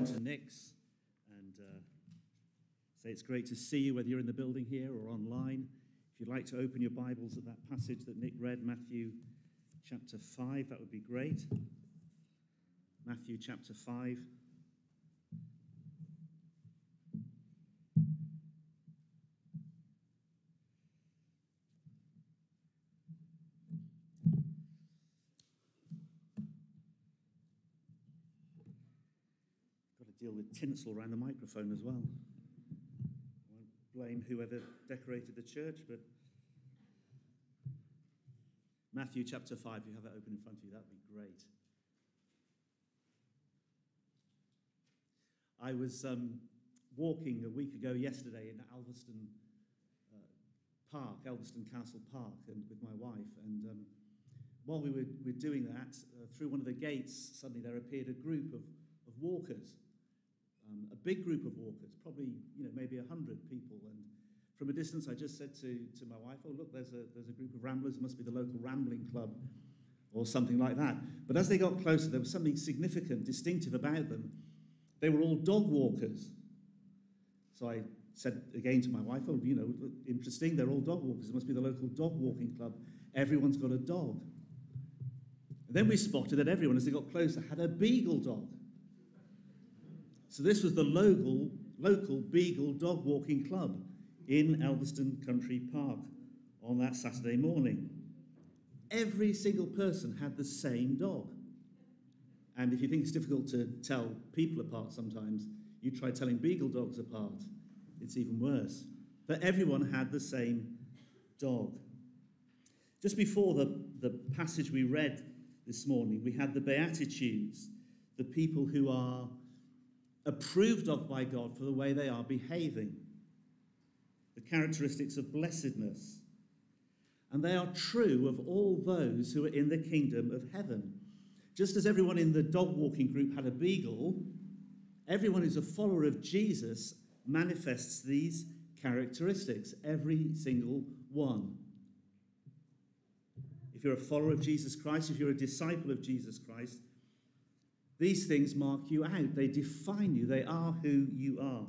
welcome to Nick's and uh, say it's great to see you, whether you're in the building here or online. If you'd like to open your Bibles at that passage that Nick read, Matthew chapter 5, that would be great. Matthew chapter 5. Tinsel around the microphone as well. I won't blame whoever decorated the church, but Matthew chapter 5, if you have that open in front of you, that would be great. I was um, walking a week ago yesterday in Elvaston uh, Park, Elvaston Castle Park, and with my wife. And um, while we were, were doing that, uh, through one of the gates, suddenly there appeared a group of, of walkers, um, a big group of walkers, probably you know maybe a hundred people. And from a distance, I just said to, to my wife, "Oh look, there's a there's a group of ramblers. It must be the local rambling club." Or something like that. But as they got closer, there was something significant, distinctive about them. They were all dog walkers. So I said again to my wife, oh, you know, interesting, they're all dog walkers. It must be the local dog walking club. Everyone's got a dog. And then we spotted that everyone, as they got closer, had a beagle dog. So this was the local, local beagle dog walking club in Elvaston Country Park on that Saturday morning. Every single person had the same dog. And if you think it's difficult to tell people apart sometimes, you try telling beagle dogs apart. It's even worse. But everyone had the same dog. Just before the, the passage we read this morning, we had the Beatitudes, the people who are approved of by God for the way they are behaving, the characteristics of blessedness and they are true of all those who are in the kingdom of heaven. Just as everyone in the dog walking group had a beagle, everyone who's a follower of Jesus manifests these characteristics, every single one. If you're a follower of Jesus Christ, if you're a disciple of Jesus Christ, these things mark you out. They define you. They are who you are.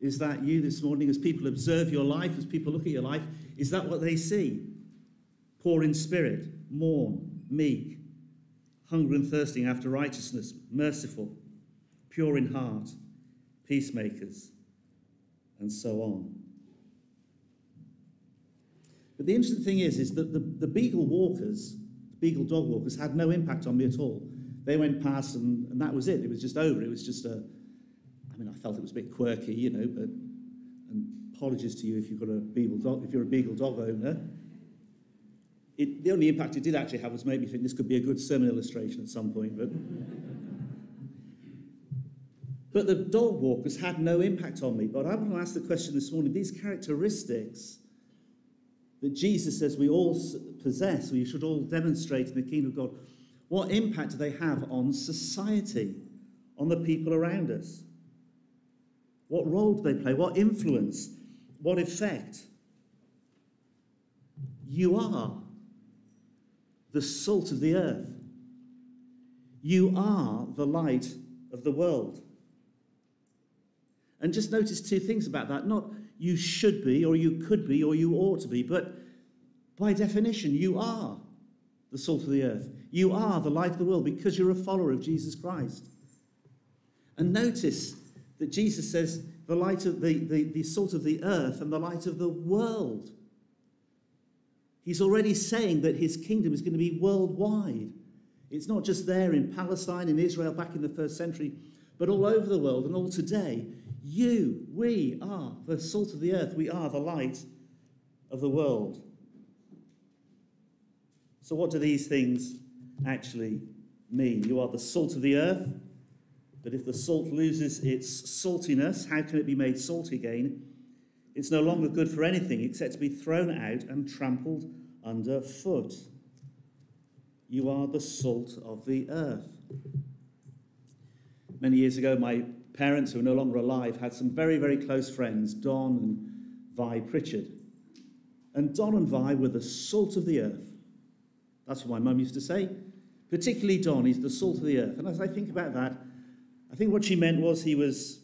Is that you this morning as people observe your life, as people look at your life? Is that what they see? Poor in spirit, mourn, meek, hunger and thirsting after righteousness, merciful, pure in heart, peacemakers, and so on. But the interesting thing is, is that the, the beagle walkers, beagle dog walkers, had no impact on me at all. They went past and, and that was it. It was just over. It was just a, I mean, I felt it was a bit quirky, you know, but and apologies to you if you've got a beagle dog, if you're a beagle dog owner. It, the only impact it did actually have was made me think this could be a good sermon illustration at some point, but. but the dog walkers had no impact on me. But I want to ask the question this morning these characteristics that Jesus says we all possess, we should all demonstrate in the kingdom of God, what impact do they have on society, on the people around us? What role do they play? What influence? What effect? You are the salt of the earth. You are the light of the world. And just notice two things about that. Not you should be, or you could be, or you ought to be, but by definition, you are the salt of the earth. You are the light of the world because you're a follower of Jesus Christ. And notice that Jesus says the light of the, the, the salt of the earth and the light of the world. He's already saying that his kingdom is going to be worldwide. It's not just there in Palestine, in Israel, back in the first century, but all over the world and all today. You, we are the salt of the earth. We are the light of the world. So, what do these things actually mean? You are the salt of the earth. But if the salt loses its saltiness, how can it be made salty again? It's no longer good for anything except to be thrown out and trampled underfoot. You are the salt of the earth. Many years ago, my parents, who are no longer alive, had some very, very close friends, Don and Vi Pritchard. And Don and Vi were the salt of the earth. That's what my mum used to say. particularly Don. He's the salt of the earth. And as I think about that, I think what she meant was he was,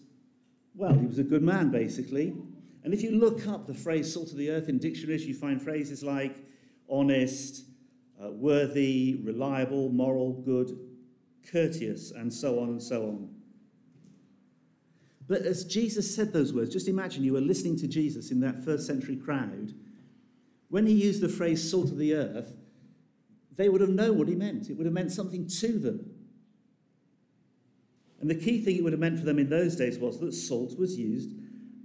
well, he was a good man, basically. And if you look up the phrase salt of the earth in dictionaries, you find phrases like honest, uh, worthy, reliable, moral, good, courteous, and so on and so on. But as Jesus said those words, just imagine you were listening to Jesus in that first century crowd. When he used the phrase salt of the earth, they would have known what he meant. It would have meant something to them. And the key thing it would have meant for them in those days was that salt was used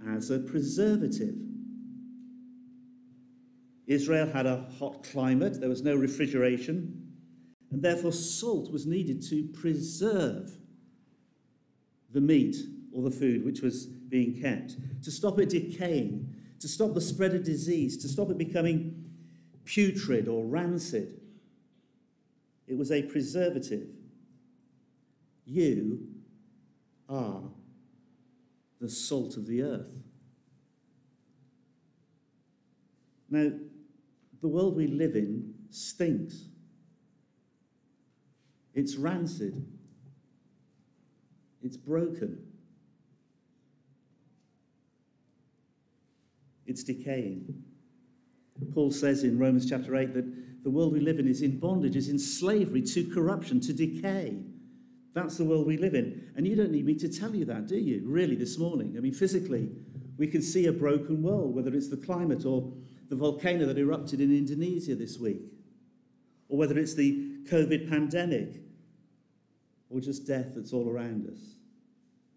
as a preservative. Israel had a hot climate, there was no refrigeration, and therefore salt was needed to preserve the meat or the food which was being kept, to stop it decaying, to stop the spread of disease, to stop it becoming putrid or rancid. It was a preservative. You are the salt of the earth. Now, the world we live in stinks. It's rancid. It's broken. It's decaying. Paul says in Romans chapter 8 that the world we live in is in bondage, is in slavery to corruption, to decay. That's the world we live in. And you don't need me to tell you that, do you? Really, this morning. I mean, physically, we can see a broken world, whether it's the climate or the volcano that erupted in Indonesia this week, or whether it's the COVID pandemic, or just death that's all around us.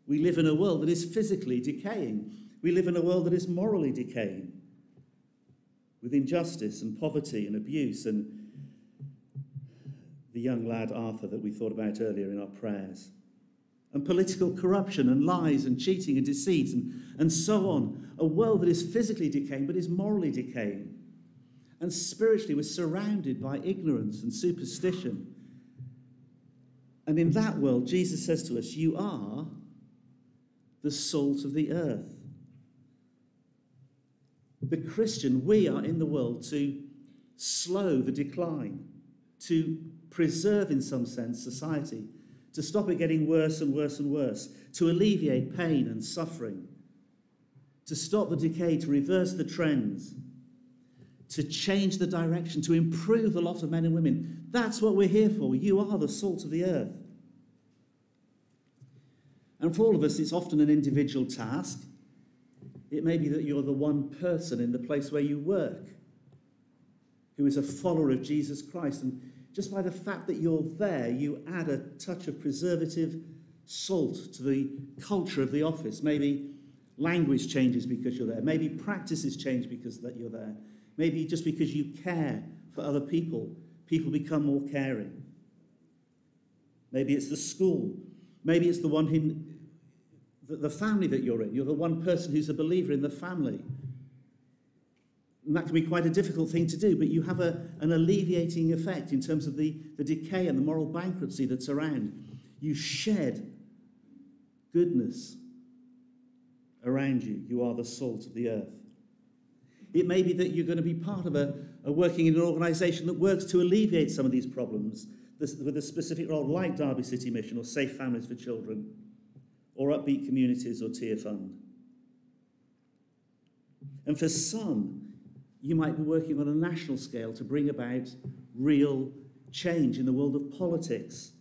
We live in a world that is physically decaying. We live in a world that is morally decaying, with injustice and poverty and abuse and the young lad Arthur that we thought about earlier in our prayers, and political corruption and lies and cheating and deceit and, and so on. A world that is physically decaying but is morally decaying. And spiritually, we're surrounded by ignorance and superstition. And in that world, Jesus says to us, You are the salt of the earth. The Christian, we are in the world to slow the decline, to preserve, in some sense, society, to stop it getting worse and worse and worse, to alleviate pain and suffering, to stop the decay, to reverse the trends, to change the direction, to improve the lot of men and women. That's what we're here for. You are the salt of the earth. And for all of us, it's often an individual task. It may be that you're the one person in the place where you work who is a follower of Jesus Christ. And just by the fact that you're there, you add a touch of preservative salt to the culture of the office. Maybe language changes because you're there. Maybe practices change because that you're there. Maybe just because you care for other people, people become more caring. Maybe it's the school. Maybe it's the one in the family that you're in. You're the one person who's a believer in the family. And that can be quite a difficult thing to do, but you have a, an alleviating effect in terms of the, the decay and the moral bankruptcy that's around. You shed goodness around you. You are the salt of the earth. It may be that you're going to be part of a, a working in an organisation that works to alleviate some of these problems with a specific role like Derby City Mission or Safe Families for Children or Upbeat Communities or Tearfund. And for some, you might be working on a national scale to bring about real change in the world of politics.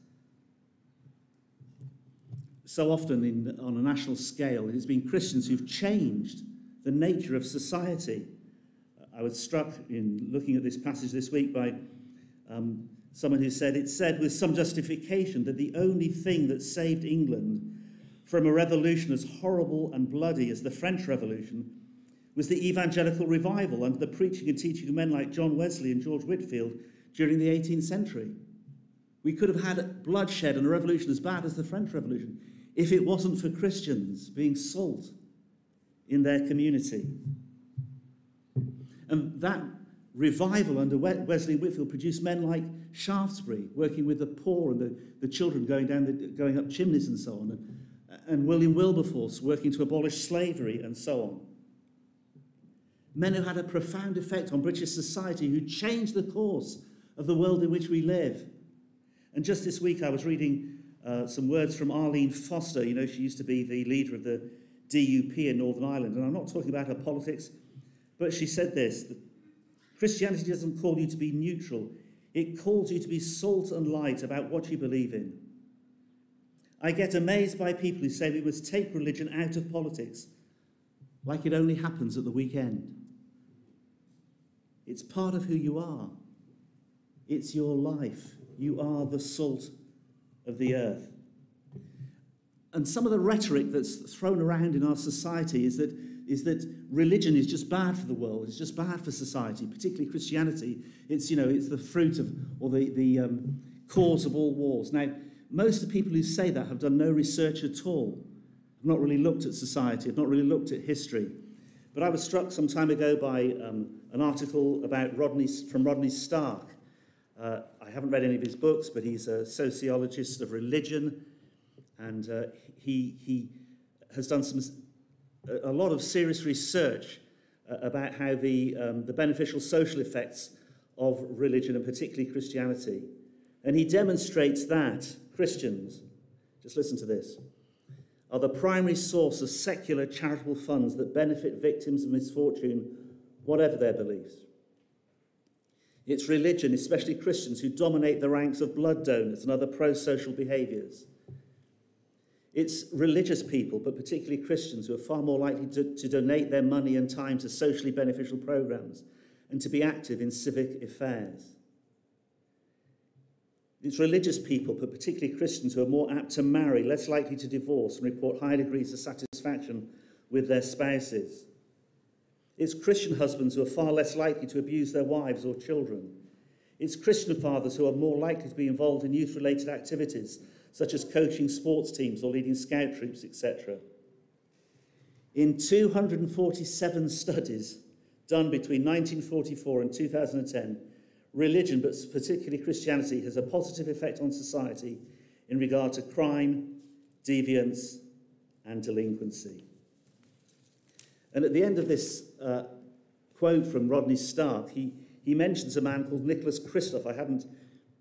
So often, in, on a national scale, it has been Christians who've changed the nature of society. I was struck in looking at this passage this week by um, someone who said, It said with some justification that the only thing that saved England from a revolution as horrible and bloody as the French Revolution was the evangelical revival under the preaching and teaching of men like John Wesley and George Whitefield during the 18th century. We could have had bloodshed and a revolution as bad as the French Revolution if it wasn't for Christians being salt in their community. And that revival under Wesley and Whitefield produced men like Shaftesbury, working with the poor and the, the children going, down the, going up chimneys and so on. And, and William Wilberforce working to abolish slavery and so on. Men who had a profound effect on British society, who changed the course of the world in which we live. And just this week, I was reading uh, some words from Arlene Foster. You know, she used to be the leader of the DUP in Northern Ireland. And I'm not talking about her politics, but she said this Christianity doesn't call you to be neutral, it calls you to be salt and light about what you believe in. I get amazed by people who say we must take religion out of politics, like it only happens at the weekend. It's part of who you are. It's your life. You are the salt of the earth. And some of the rhetoric that's thrown around in our society is that, is that religion is just bad for the world, it's just bad for society, particularly Christianity. It's, you know, it's the fruit of, or the, the um, cause of all wars. Now, most of the people who say that have done no research at all, have not really looked at society, have not really looked at history. But I was struck some time ago by um, an article about Rodney, from Rodney Stark, uh, I haven't read any of his books, but he's a sociologist of religion, and uh, he, he has done some, a lot of serious research uh, about how the, um, the beneficial social effects of religion, and particularly Christianity. And he demonstrates that Christians, just listen to this, are the primary source of secular charitable funds that benefit victims of misfortune, whatever their beliefs. It's religion, especially Christians, who dominate the ranks of blood donors and other pro social behaviours. It's religious people, but particularly Christians, who are far more likely to, to donate their money and time to socially beneficial programs and to be active in civic affairs. It's religious people, but particularly Christians, who are more apt to marry, less likely to divorce, and report high degrees of satisfaction with their spouses. It's Christian husbands who are far less likely to abuse their wives or children. It's Christian fathers who are more likely to be involved in youth related activities, such as coaching sports teams or leading scout troops, etc. In 247 studies done between 1944 and 2010, religion, but particularly Christianity, has a positive effect on society in regard to crime, deviance, and delinquency. And at the end of this uh, quote from Rodney Stark, he, he mentions a man called Nicholas Kristof. I hadn't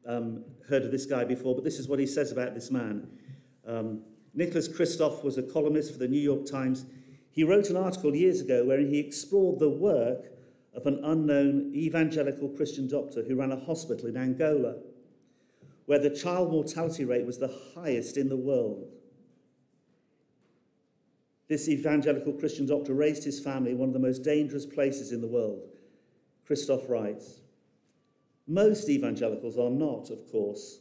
um, heard of this guy before, but this is what he says about this man. Um, Nicholas Kristof was a columnist for the New York Times. He wrote an article years ago wherein he explored the work of an unknown evangelical Christian doctor who ran a hospital in Angola, where the child mortality rate was the highest in the world. This evangelical Christian doctor raised his family in one of the most dangerous places in the world. Kristof writes Most evangelicals are not, of course,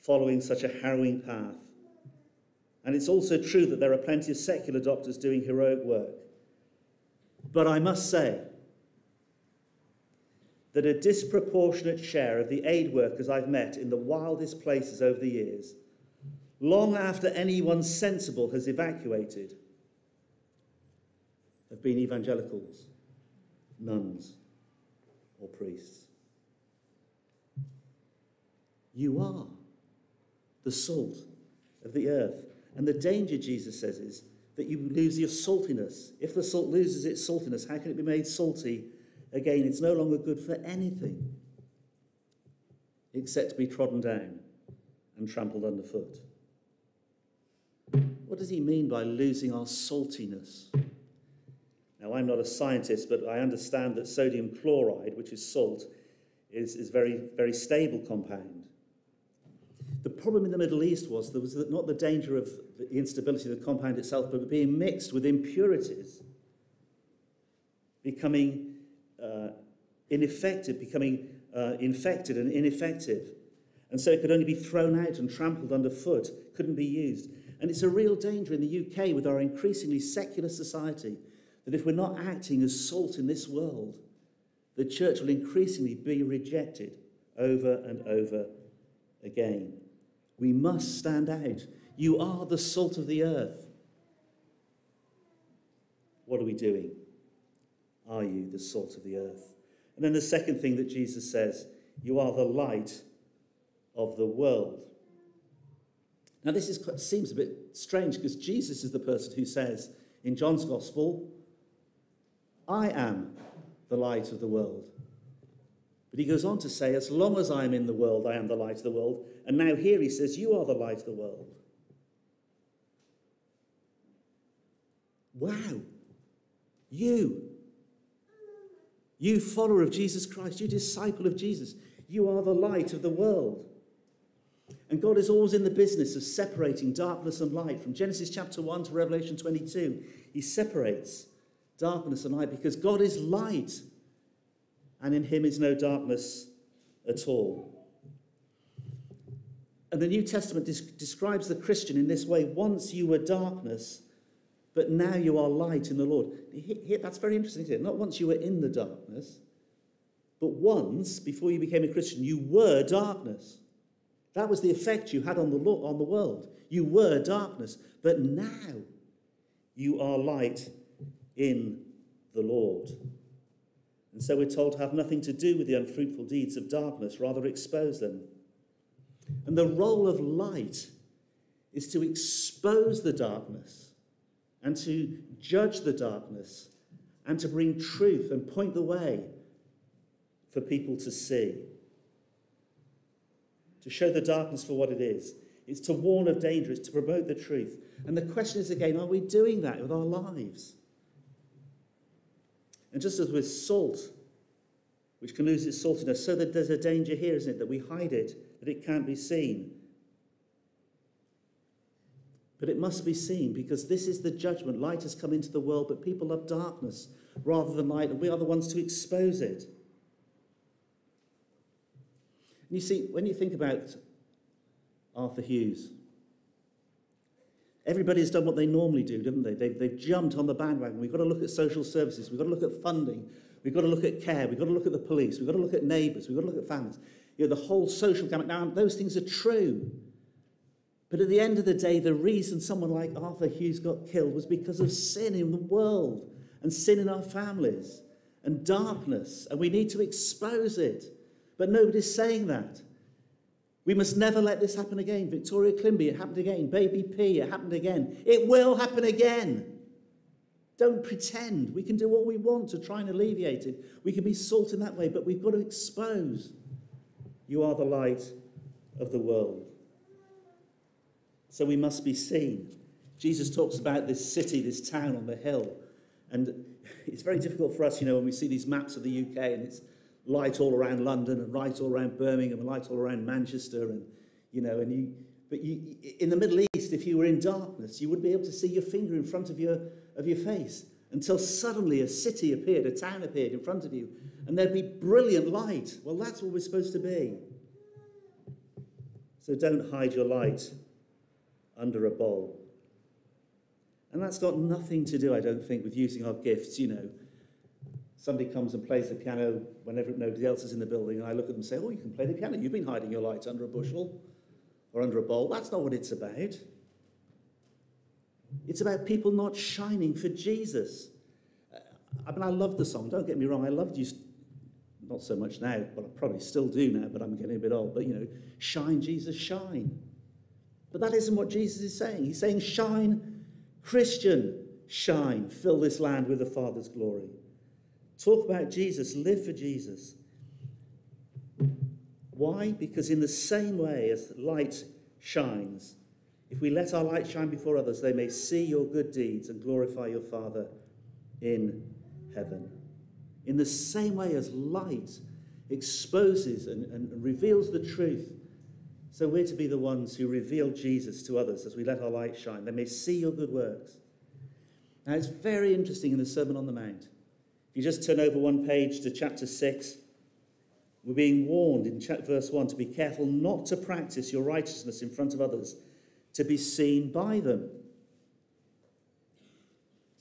following such a harrowing path. And it's also true that there are plenty of secular doctors doing heroic work. But I must say that a disproportionate share of the aid workers I've met in the wildest places over the years, long after anyone sensible has evacuated, have been evangelicals, nuns, or priests. You are the salt of the earth. And the danger, Jesus says, is that you lose your saltiness. If the salt loses its saltiness, how can it be made salty again? It's no longer good for anything except to be trodden down and trampled underfoot. What does he mean by losing our saltiness? Now, I'm not a scientist, but I understand that sodium chloride, which is salt, is, is very, very stable compound. The problem in the Middle East was there was not the danger of the instability of the compound itself, but being mixed with impurities, becoming uh, ineffective, becoming uh, infected and ineffective. And so it could only be thrown out and trampled underfoot, couldn't be used. And it's a real danger in the UK with our increasingly secular society that if we're not acting as salt in this world, the church will increasingly be rejected over and over again. We must stand out. You are the salt of the earth. What are we doing? Are you the salt of the earth? And then the second thing that Jesus says, you are the light of the world. Now, this is, seems a bit strange because Jesus is the person who says in John's Gospel, I am the light of the world. But he goes on to say, As long as I am in the world, I am the light of the world. And now here he says, You are the light of the world. Wow. You. You, follower of Jesus Christ, you, disciple of Jesus, you are the light of the world. And God is always in the business of separating darkness and light. From Genesis chapter 1 to Revelation 22, he separates darkness and light because God is light and in him is no darkness at all. And the New Testament describes the Christian in this way once you were darkness, but now you are light in the Lord. That's very interesting, isn't it? Not once you were in the darkness, but once, before you became a Christian, you were darkness. That was the effect you had on the, on the world. You were darkness, but now you are light in the Lord. And so we're told to have nothing to do with the unfruitful deeds of darkness, rather expose them. And the role of light is to expose the darkness and to judge the darkness and to bring truth and point the way for people to see. To show the darkness for what it is. It's to warn of danger, it's to promote the truth. And the question is again, are we doing that with our lives? And just as with salt, which can lose its saltiness, so that there's a danger here, isn't it, that we hide it, that it can't be seen. But it must be seen because this is the judgment. Light has come into the world, but people love darkness rather than light, and we are the ones to expose it. And you see, when you think about Arthur Hughes, Everybody's done what they normally do, haven't they? They've, they've jumped on the bandwagon. We've got to look at social services. We've got to look at funding. We've got to look at care. We've got to look at the police. We've got to look at neighbours. We've got to look at families. You know, the whole social gamut. Now, those things are true. But at the end of the day, the reason someone like Arthur Hughes got killed was because of sin in the world and sin in our families and darkness. And we need to expose it. But nobody's saying that. We must never let this happen again. Victoria Climbié, it happened again. Baby P, it happened again. It will happen again. Don't pretend. We can do what we want to try and alleviate it. We can be salt in that way, but we've got to expose. You are the light of the world. So we must be seen. Jesus talks about this city, this town on the hill. And it's very difficult for us, you know, when we see these maps of the UK and it's light all around London and light all around Birmingham and light all around Manchester and you know and you but you in the Middle East if you were in darkness you wouldn't be able to see your finger in front of your of your face until suddenly a city appeared a town appeared in front of you and there'd be brilliant light well that's what we're supposed to be so don't hide your light under a bowl and that's got nothing to do I don't think with using our gifts you know somebody comes and plays the piano whenever nobody else is in the building, and I look at them and say, Oh, you can play the piano. You've been hiding your light under a bushel or under a bowl. That's not what it's about. It's about people not shining for Jesus. I mean, I love the song. Don't get me wrong. I loved you, not so much now, but I probably still do now, but I'm getting a bit old. But, you know, shine, Jesus, shine. But that isn't what Jesus is saying. He's saying, shine, Christian, shine, fill this land with the Father's glory. Talk about Jesus, live for Jesus. Why? Because in the same way as light shines, if we let our light shine before others, they may see your good deeds and glorify your Father in heaven. In the same way as light exposes and, and reveals the truth, so we're to be the ones who reveal Jesus to others as we let our light shine. They may see your good works. Now, it's very interesting in the Sermon on the Mount If you just turn over one page to chapter 6, we're being warned in verse 1 to be careful not to practice your righteousness in front of others, to be seen by them.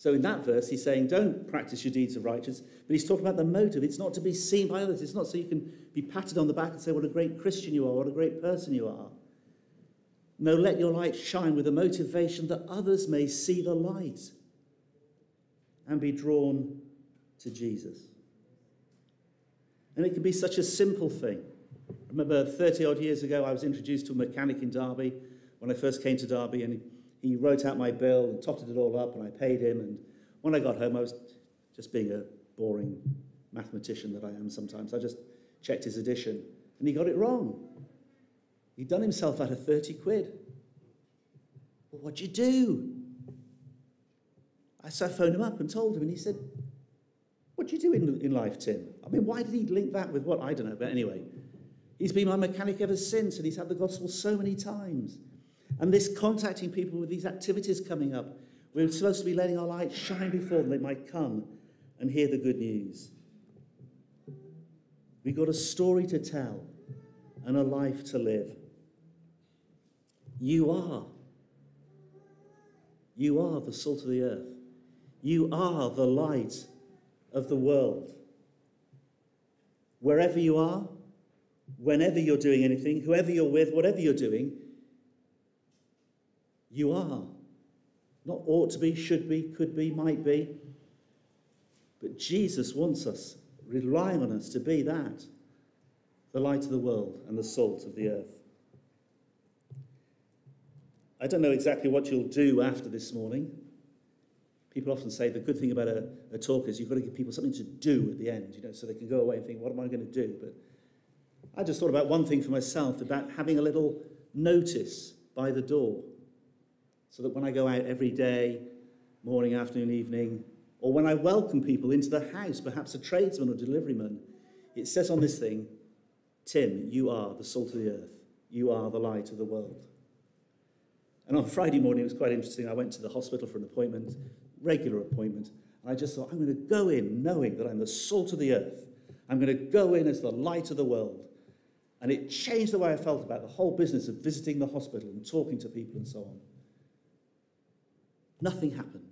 So in that verse, he's saying, don't practice your deeds of righteousness, but he's talking about the motive. It's not to be seen by others. It's not so you can be patted on the back and say, what a great Christian you are, what a great person you are. No, let your light shine with a motivation that others may see the light and be drawn to Jesus. And it can be such a simple thing. I remember 30 odd years ago, I was introduced to a mechanic in Derby when I first came to Derby, and he wrote out my bill and totted it all up, and I paid him. And when I got home, I was just being a boring mathematician that I am sometimes. I just checked his addition and he got it wrong. He'd done himself out of 30 quid. Well, what'd you do? I, so I phoned him up and told him, and he said, What do you do in, in life, Tim? I mean, why did he link that with what? I don't know, but anyway. He's been my mechanic ever since, and he's had the gospel so many times. And this contacting people with these activities coming up, we're supposed to be letting our light shine before them, they might come and hear the good news. We've got a story to tell and a life to live. You are. You are the salt of the earth. You are the light of the world. Wherever you are, whenever you're doing anything, whoever you're with, whatever you're doing, you are. Not ought to be, should be, could be, might be. But Jesus wants us, relying on us to be that the light of the world and the salt of the earth. I don't know exactly what you'll do after this morning. People often say the good thing about a, a talk is you've got to give people something to do at the end, you know, so they can go away and think, what am I going to do? But I just thought about one thing for myself about having a little notice by the door so that when I go out every day, morning, afternoon, evening, or when I welcome people into the house, perhaps a tradesman or deliveryman, it says on this thing, Tim, you are the salt of the earth. You are the light of the world. And on Friday morning, it was quite interesting. I went to the hospital for an appointment, regular appointment, and I just thought, I'm going to go in knowing that I'm the salt of the earth. I'm going to go in as the light of the world. And it changed the way I felt about the whole business of visiting the hospital and talking to people and so on. Nothing happened.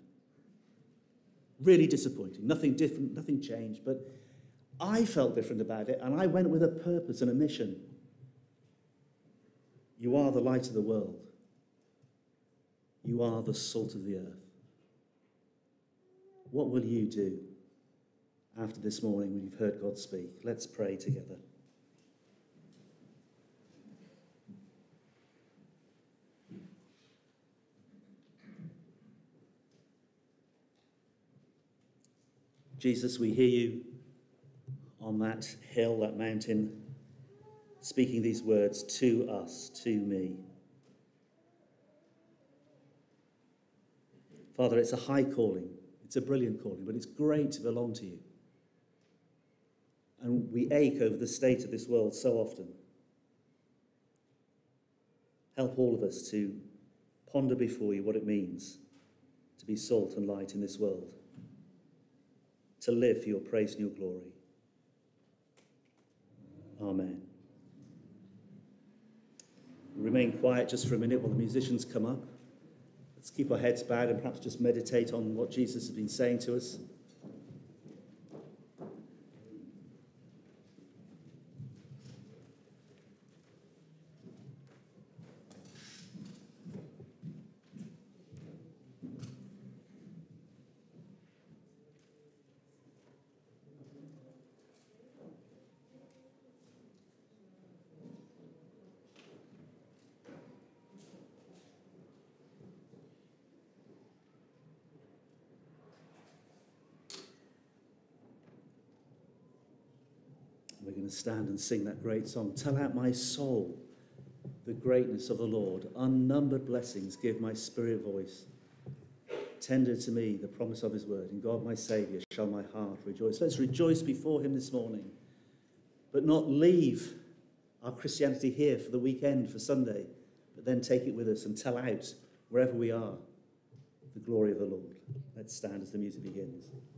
Really disappointing. Nothing different, nothing changed. But I felt different about it, and I went with a purpose and a mission. You are the light of the world. You are the salt of the earth. What will you do after this morning when you've heard God speak? Let's pray together. Jesus, we hear you on that hill, that mountain, speaking these words to us, to me. Father, it's a high calling, it's a brilliant calling, but it's great to belong to you. And we ache over the state of this world so often. Help all of us to ponder before you what it means to be salt and light in this world to live for your praise and your glory. Amen. Remain quiet just for a minute while the musicians come up. Let's keep our heads bowed and perhaps just meditate on what Jesus has been saying to us. We're going to stand and sing that great song. Tell out my soul the greatness of the Lord. Unnumbered blessings give my spirit voice. Tender to me the promise of his word. In God my Saviour shall my heart rejoice. Let's rejoice before him this morning, but not leave our Christianity here for the weekend, for Sunday, but then take it with us and tell out wherever we are the glory of the Lord. Let's stand as the music begins.